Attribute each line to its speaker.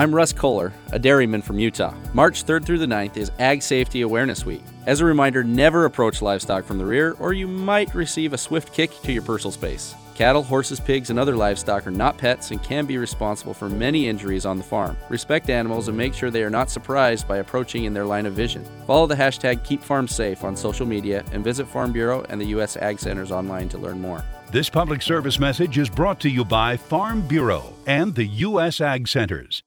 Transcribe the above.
Speaker 1: I'm Russ Kohler, a dairyman from Utah. March 3rd through the 9th is Ag Safety Awareness Week. As a reminder, never approach livestock from the rear, or you might receive a swift kick to your personal space. Cattle, horses, pigs, and other livestock are not pets and can be responsible for many injuries on the farm. Respect animals and make sure they are not surprised by approaching in their line of vision. Follow the hashtag KeepFarmSafe on social media and visit Farm Bureau and the U.S. Ag Centers online to learn more.
Speaker 2: This public service message is brought to you by Farm Bureau and the U.S. Ag Centers.